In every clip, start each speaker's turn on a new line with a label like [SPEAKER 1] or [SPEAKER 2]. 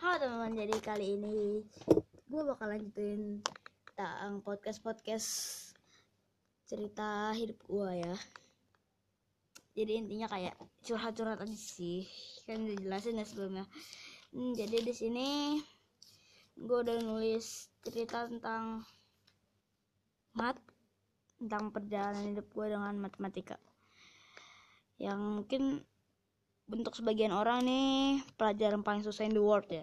[SPEAKER 1] Halo teman-teman, jadi kali ini gue bakal lanjutin tentang podcast-podcast cerita hidup gue ya. Jadi intinya kayak curhat-curhat aja sih, kan udah jelasin ya sebelumnya. Hmm, jadi di sini gue udah nulis cerita tentang mat, tentang perjalanan hidup gue dengan matematika. Yang mungkin bentuk sebagian orang nih pelajaran paling susah in the world ya.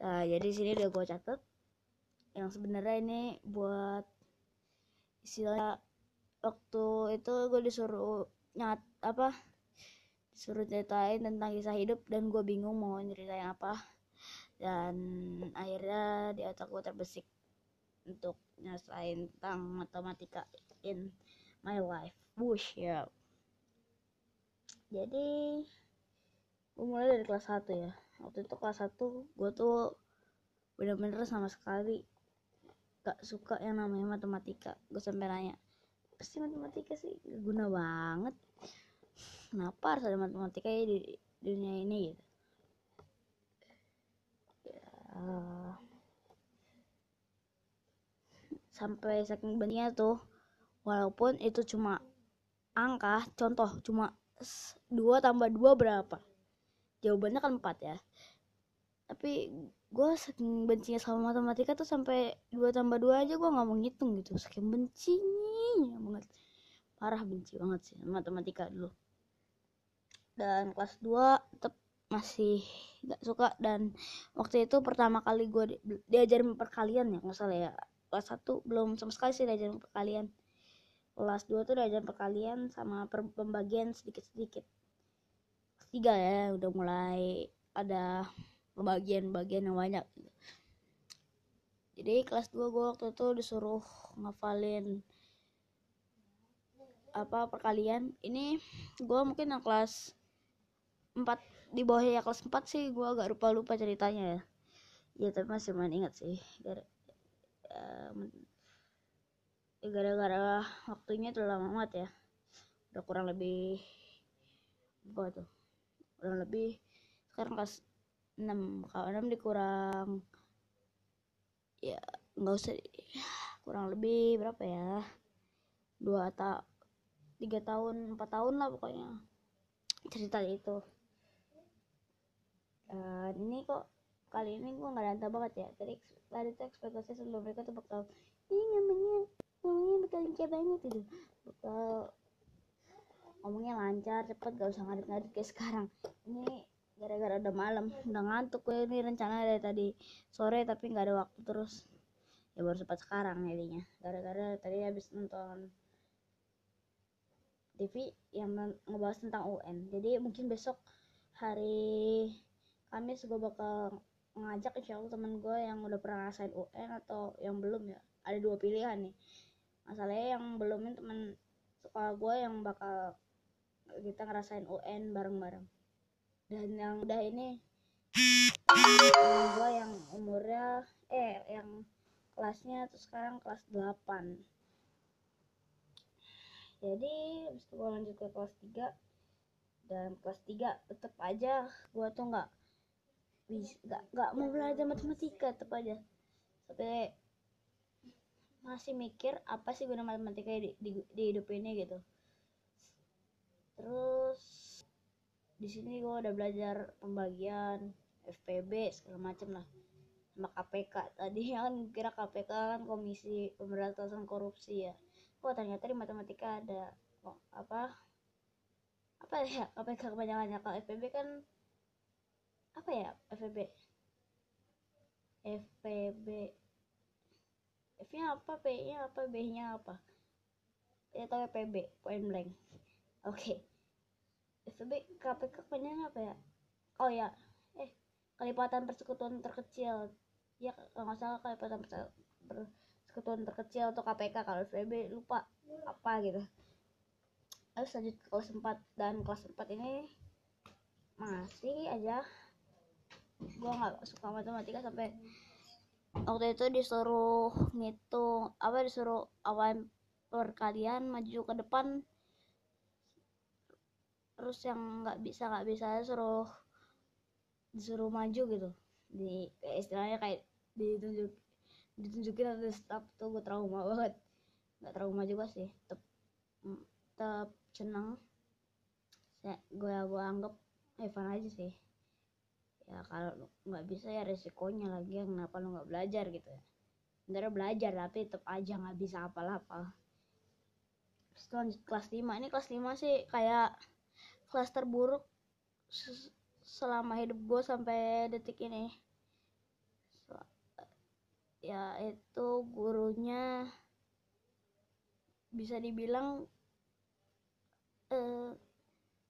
[SPEAKER 1] Nah, jadi sini udah gue catet yang sebenarnya ini buat istilah waktu itu gue disuruh nyat apa disuruh ceritain tentang kisah hidup dan gue bingung mau ceritain apa. Dan akhirnya di otak gue terbesik untuk nyelesain tentang matematika in my life. Bush ya jadi gue mulai dari kelas 1 ya. Waktu itu kelas 1 gue tuh bener-bener sama sekali gak suka yang namanya matematika. Gue sampai nanya pasti matematika sih? Guna banget. Kenapa harus ada matematika ya di dunia ini? Gitu. Ya. Sampai saking bencinya tuh walaupun itu cuma angka contoh cuma dua tambah dua berapa? Jawabannya kan empat ya. Tapi gue saking bencinya sama matematika tuh sampai dua tambah dua aja gue nggak mau ngitung gitu. Saking bencinya banget. Parah benci banget sih matematika dulu. Dan kelas 2 tetap masih gak suka. Dan waktu itu pertama kali gue di, diajarin perkalian ya nggak salah ya. Kelas 1 belum sama sekali sih diajarin perkalian. Kelas 2 tuh diajarin perkalian sama pembagian sedikit-sedikit 3 ya udah mulai ada pembagian-bagian yang banyak. Jadi kelas 2 gue waktu itu disuruh ngafalin apa perkalian. Ini gue mungkin yang kelas 4 di bawah ya kelas 4 sih gue agak lupa-lupa ceritanya ya. Ya tapi masih main ingat sih gara ya, gara-gara waktunya lama banget ya. Udah kurang lebih apa tuh kurang lebih sekarang kelas 6 kalau 6 dikurang ya nggak usah kurang lebih berapa ya? Dua atau tiga tahun empat tahun lah pokoknya cerita itu. Uh, ini kok kali ini gue nggak danta banget ya. Tadi tadi tuh ekspektasi sebelum mereka tuh bakal ini namanya namanya bakal lincah banget itu bakal ngomongnya lancar cepet gak usah ngadet-ngadet kayak sekarang. Ini gara-gara udah malam udah ngantuk gue ini rencana dari tadi sore tapi nggak ada waktu terus. Ya baru sempat sekarang jadinya. Gara-gara tadi habis nonton TV yang ngebahas tentang UN jadi mungkin besok hari Kamis gue bakal ngajak insya Allah temen gue yang udah pernah rasain UN atau yang belum ya. Ada dua pilihan nih. Masalahnya yang belum ini temen sekolah gue yang bakal kita ngerasain UN bareng-bareng. Dan yang udah ini gue yang umurnya eh yang kelasnya tuh sekarang kelas 8 jadi habis itu gue lanjut ke kelas 3 dan kelas 3 tetep aja gue tuh nggak nggak nggak mau belajar matematika tetep aja. Sampai masih mikir apa sih guna matematika di, di, di hidup ini gitu terus di sini gue udah belajar pembagian FPB segala macem lah. Sama KPK tadi kan kira KPK kan komisi pemberantasan korupsi ya. Kok ternyata di matematika ada oh, apa? Apa ya? KPK kebanyakannya kalau FPB kan apa ya FPB FPB F nya apa? P nya apa? B nya apa? Ya tahu PB point blank. Oke. okay. FPB KPK kebanyakan apa ya oh ya eh kelipatan persekutuan terkecil. Ya kalau nggak salah kelipatan persekutuan terkecil atau KPK kalau FPB lupa apa gitu. Terus lanjut ke kelas 4 dan kelas 4 ini masih aja. Gue nggak suka matematika sampai waktu itu disuruh ngitung apa disuruh awal perkalian maju ke depan terus yang nggak bisa nggak bisa suruh disuruh maju gitu. Di kayak istilahnya kayak ditunjuk ditunjukin ada stop tuh gue trauma banget. Nggak trauma juga sih tetap mm, tetap senang saya gue gue anggap Evan aja sih. Ya kalau nggak bisa ya resikonya lagi yang kenapa lu nggak belajar gitu ya. Sebenarnya belajar tapi tetap aja nggak bisa apa-apa. Setelah kelas 5 ini kelas 5 sih kayak kelas terburuk selama hidup gue sampai detik ini. Ya itu gurunya bisa dibilang eh,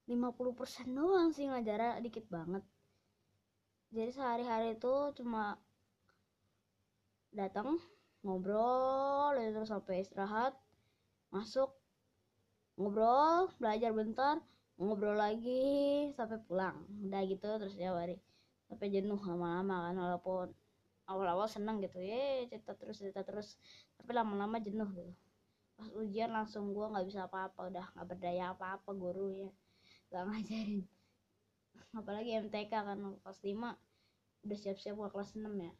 [SPEAKER 1] 50% doang sih ngajar dikit banget. Jadi sehari-hari itu cuma datang ngobrol terus sampai istirahat masuk ngobrol belajar bentar ngobrol lagi sampai pulang. Udah gitu terus ya hari. Sampai jenuh lama-lama kan walaupun awal-awal seneng gitu. Ya cerita terus cerita terus. Tapi lama-lama jenuh gitu. Pas ujian langsung gue nggak bisa apa-apa udah nggak berdaya apa-apa guru ya. Nggak ngajarin. Apalagi MTK kan kelas 5 udah siap-siap ke kelas 6 ya.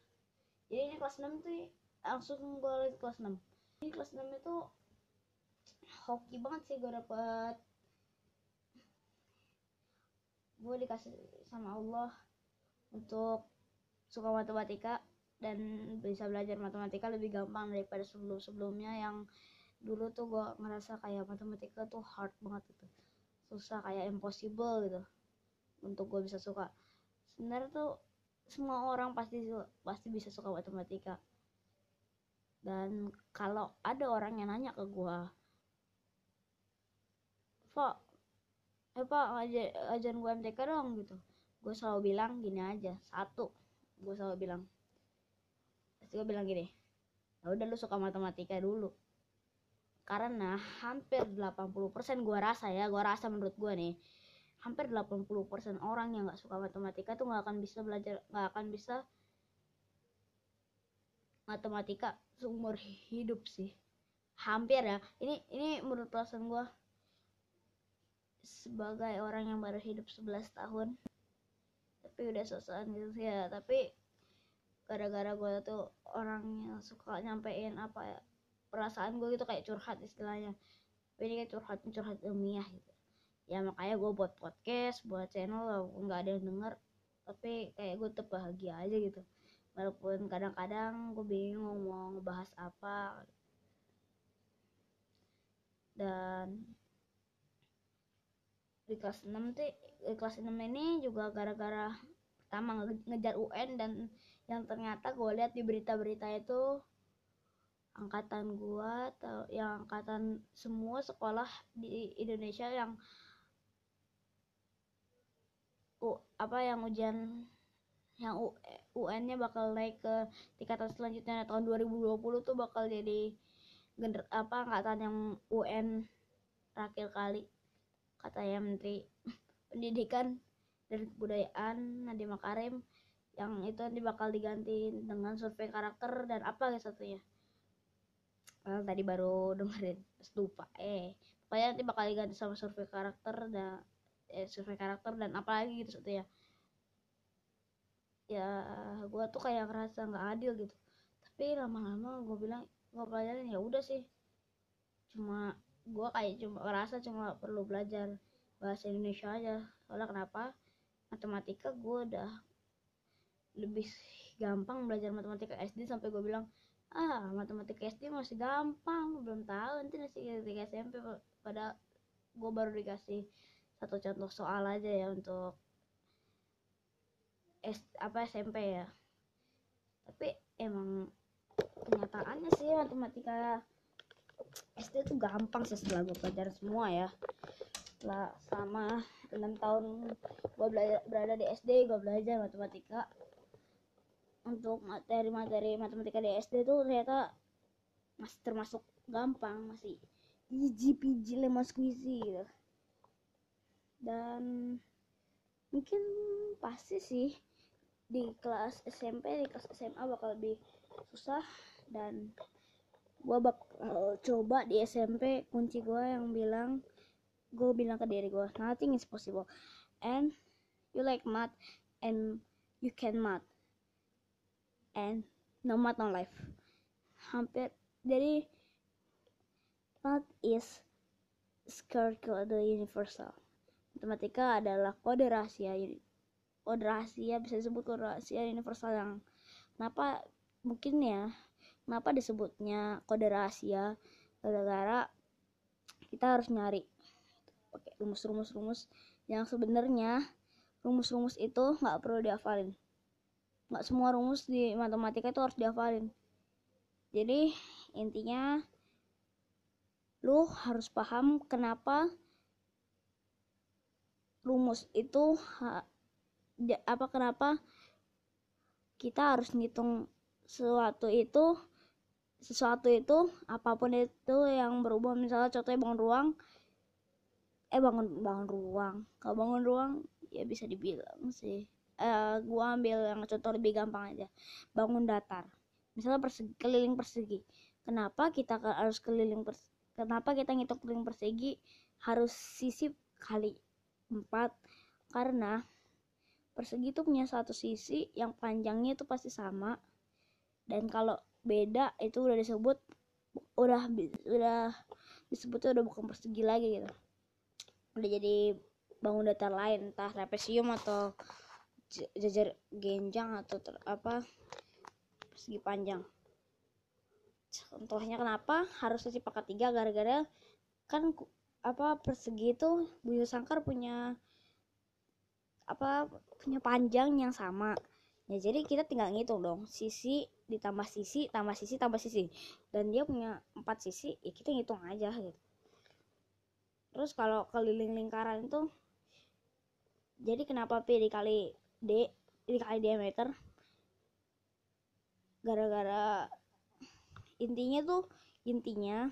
[SPEAKER 1] Jadi ini kelas 6 tuh langsung gue lagi kelas 6 ini kelas 6 itu hoki banget sih gue dapet gue dikasih sama Allah untuk suka matematika dan bisa belajar matematika lebih gampang daripada sebelum-sebelumnya yang dulu tuh gue ngerasa kayak matematika tuh hard banget gitu. Susah kayak impossible gitu untuk gue bisa suka. Sebenarnya tuh semua orang pasti pasti bisa suka matematika. Dan kalau ada orang yang nanya ke gue Pak eh Pak ajar, ajaran gue MTK dong gitu. Gue selalu bilang gini aja satu gue selalu bilang. Terus gue bilang gini ya udah lu suka matematika dulu. Karena hampir 80% gue rasa ya gue rasa menurut gue nih hampir 80% orang yang nggak suka matematika tuh nggak akan bisa belajar nggak akan bisa matematika seumur hidup sih. Hampir ya. Ini ini menurut perasaan gue sebagai orang yang baru hidup 11 tahun. Tapi udah selesai gitu ya. Tapi gara-gara gue tuh orang yang suka nyampein apa ya perasaan gue gitu kayak curhat istilahnya. Tapi ini kayak curhat curhat ilmiah gitu. Ya makanya gue buat podcast buat channel nggak ada yang denger tapi kayak gue tetap bahagia aja gitu. Walaupun kadang-kadang gue bingung mau ngebahas apa. Dan di kelas 6 tuh di kelas 6 ini juga gara-gara pertama ngejar UN dan yang ternyata gue lihat di berita-berita itu angkatan gua atau yang angkatan semua sekolah di Indonesia yang u apa yang ujian yang UN-nya bakal naik ke tingkatan selanjutnya. Tahun 2020 tuh bakal jadi gener apa angkatan yang UN terakhir kali kata ya Menteri. Pendidikan dan Kebudayaan Nadiem Makarim yang itu nanti bakal diganti dengan survei karakter dan apa guys satunya. Padahal tadi baru dengerin lupa. Eh pokoknya nanti bakal diganti sama survei karakter dan eh, survei karakter dan apa lagi gitu satu ya ya gue tuh kayak ngerasa nggak adil gitu. Tapi lama-lama gue bilang gue pelajarin ya udah sih. Cuma gue kayak cuma ngerasa cuma perlu belajar bahasa Indonesia aja. Soalnya kenapa? Matematika gue udah lebih gampang belajar matematika SD sampai gue bilang ah matematika SD masih gampang belum tahu nanti nanti ketika SMP. Pada gue baru dikasih satu contoh soal aja ya untuk S, apa SMP ya. Tapi emang kenyataannya sih matematika SD itu gampang sih setelah gue pelajarin semua ya. Setelah sama enam tahun gue berada di SD gue belajar matematika. Untuk materi-materi matematika di SD tuh ternyata masih termasuk gampang masih easy peasy lemon squeezy gitu. Dan mungkin pasti sih di kelas SMP di kelas SMA bakal lebih susah dan gue bakal coba di SMP kunci gue yang bilang gue bilang ke diri gue nothing is possible. And you like math and you can math and no math no life. Hampir jadi math is scared kode universal. Matematika adalah kode rahasia kode rahasia bisa disebut kode rahasia universal yang kenapa? Mungkin ya kenapa disebutnya kode rahasia? Gara-gara kita harus nyari. Pakai rumus-rumus-rumus yang sebenarnya rumus-rumus itu nggak perlu dihafalin. Nggak semua rumus di matematika itu harus dihafalin. Jadi intinya lu harus paham kenapa rumus itu apa kenapa kita harus ngitung sesuatu itu sesuatu itu apa pun itu yang berubah misalnya contohnya bangun ruang eh bangun bangun ruang. Kalau bangun ruang ya bisa dibilang sih eh, gua ambil yang contoh lebih gampang aja. Bangun datar. Misalnya persegi, keliling persegi. Kenapa kita harus keliling persegi kenapa kita ngitung keliling persegi harus sisi kali empat? Karena persegi itu punya satu sisi yang panjangnya itu pasti sama. Dan kalau beda itu udah disebut udah udah disebutnya udah bukan persegi lagi gitu. Udah jadi bangun datar lain entah trapesium atau jajar genjang atau ter, apa persegi panjang. Contohnya kenapa? Harus sisi pangkat tiga gara-gara kan apa persegi itu Buya Sangkar punya apa punya panjang yang sama ya jadi kita tinggal ngitung dong. Sisi ditambah sisi tambah sisi tambah sisi. Dan dia punya empat sisi ya kita ngitung aja gitu. Terus kalau keliling lingkaran itu jadi kenapa P dikali D dikali diameter? Gara-gara intinya tuh intinya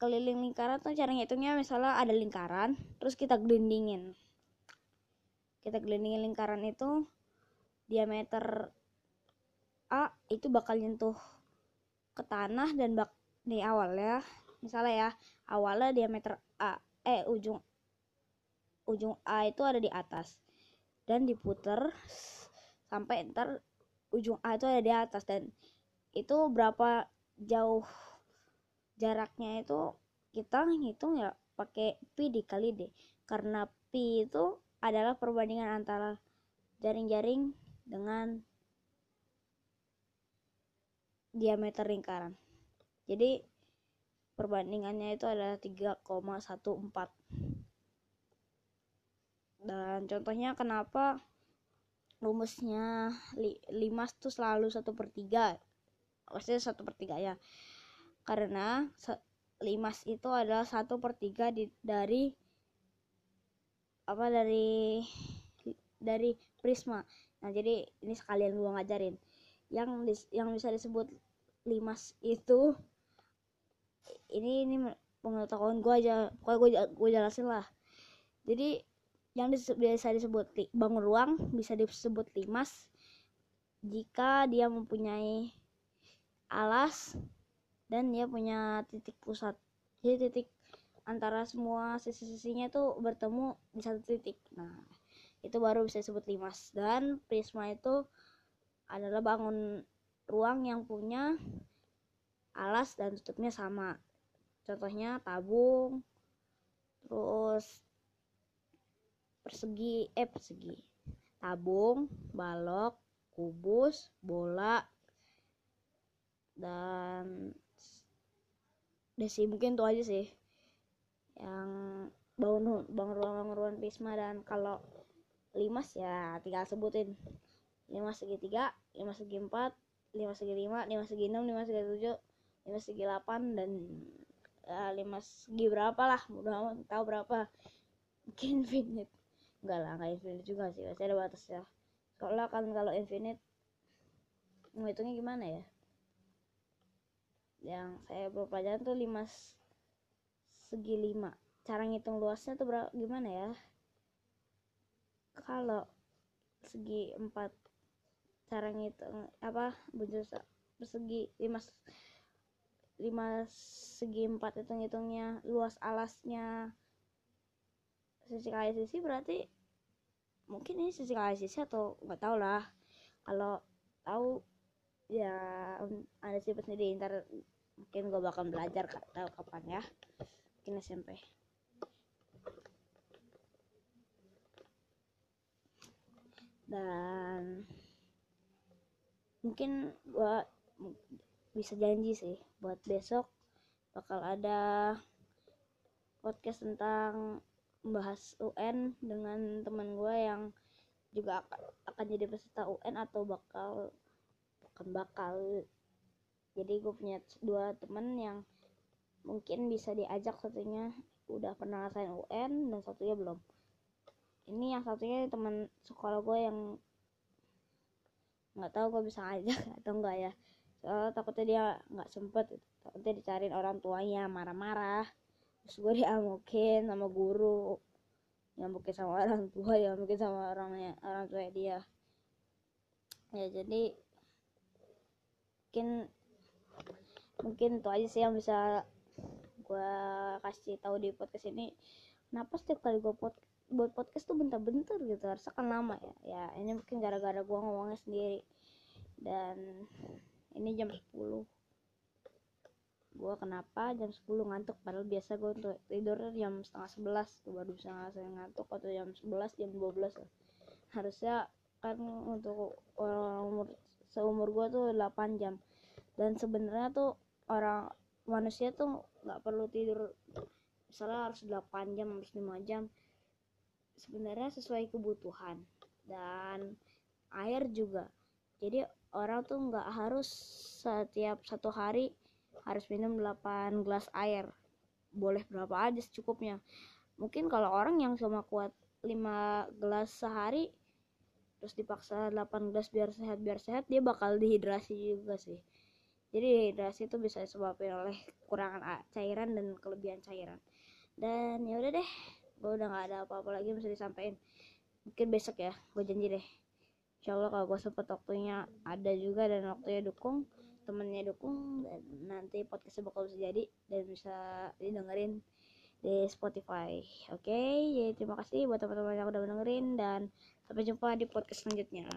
[SPEAKER 1] keliling lingkaran tuh cara ngitungnya misalnya ada lingkaran terus kita gelindingin. Kita gelindingin lingkaran itu diameter A itu bakal nyentuh ke tanah dan bak awal ya misalnya ya awalnya diameter A eh ujung ujung A itu ada di atas dan diputer sampai ntar ujung A itu ada di atas dan itu berapa jauh jaraknya itu kita ngitung ya pakai pi dikali d. Karena pi itu adalah perbandingan antara jaring-jaring dengan diameter lingkaran. Jadi perbandingannya itu adalah 3,14 dan contohnya kenapa rumusnya 5 itu selalu 1 per 3 maksudnya 1 per 3 ya. Karena 5 itu adalah 1 per 3 di, dari apa dari dari prisma nah jadi ini sekalian gua ngajarin. Yang dis, yang bisa disebut limas itu ini ini pengetahuan gue aja pokoknya gue gue jelasin lah. Jadi yang bisa disebut bangun ruang bisa disebut limas jika dia mempunyai alas dan dia punya titik pusat. Jadi titik antara semua sisi-sisinya tuh bertemu di satu titik. Nah itu baru bisa disebut limas. Dan prisma itu adalah bangun ruang yang punya alas dan tutupnya sama. Contohnya tabung terus persegi eh persegi. Tabung balok kubus bola dan desi mungkin tuh aja sih yang bangun bangun ruang bangun ruang prisma. Dan kalau limas ya tinggal sebutin. Lima segi tiga lima segi empat lima segi lima lima segi enam lima segi tujuh lima segi delapan dan uh, lima segi berapa lah udah tahu berapa. Mungkin infinite. Enggak lah enggak infinite juga sih pasti ada batasnya soalnya kan kalau infinite menghitungnya gimana ya? Yang saya belum pelajaran tuh lima segi lima. Cara ngitung luasnya tuh berapa gimana ya kalau segi empat cara ngitung apa buntut persegi lima lima segi empat itu ngitungnya luas alasnya. Sisi kali sisi berarti mungkin ini sisi kali sisi atau nggak tahu lah. Kalau tahu ya ada sih sendiri ntar mungkin gue bakal belajar tahu kapan ya. Mungkin SMP dan mungkin gua bisa janji sih buat besok bakal ada podcast tentang membahas UN dengan teman gue yang juga akan, jadi peserta UN atau bakal bukan bakal. Jadi gue punya dua temen yang mungkin bisa diajak satunya udah pernah ngerasain UN dan satunya belum ini yang satunya teman sekolah gue yang nggak tahu gue bisa ngajak atau enggak ya. Soalnya takutnya dia nggak sempet takutnya dicariin orang tuanya marah-marah. Terus gue diamukin sama guru mungkin sama orang tua ya mungkin sama orangnya orang tua dia. Ya jadi mungkin mungkin itu aja sih yang bisa gue kasih tahu di podcast ini. Kenapa setiap kali gue podcast buat podcast tuh bentar-bentar gitu harusnya kan lama ya. Ya ini mungkin gara-gara gue ngomongnya sendiri. Dan ini jam 10 gue kenapa jam 10 ngantuk? Padahal biasa gue untuk tidur jam setengah 11 tuh baru bisa ngerasain ngantuk atau jam 11 jam 12 lah. harusnya kan untuk orang umur seumur gue tuh 8 jam. Dan sebenarnya tuh orang manusia tuh nggak perlu tidur. Misalnya harus 8 jam harus 5 jam sebenarnya sesuai kebutuhan dan air juga. Jadi orang tuh nggak harus setiap satu hari harus minum 8 gelas air. Boleh berapa aja secukupnya. Mungkin kalau orang yang cuma kuat 5 gelas sehari terus dipaksa 8 gelas biar sehat biar sehat dia bakal dehidrasi juga sih. Jadi dehidrasi itu bisa disebabkan oleh kekurangan cairan dan kelebihan cairan. Dan ya udah deh gue udah gak ada apa-apa lagi bisa disampaikan. Mungkin besok ya gue janji deh. Insya Allah kalau gue sempet waktunya ada juga dan waktunya dukung temennya dukung dan nanti podcastnya bakal bisa jadi dan bisa didengerin di Spotify. Oke okay? terima kasih buat teman-teman yang udah mendengerin dan sampai jumpa di podcast selanjutnya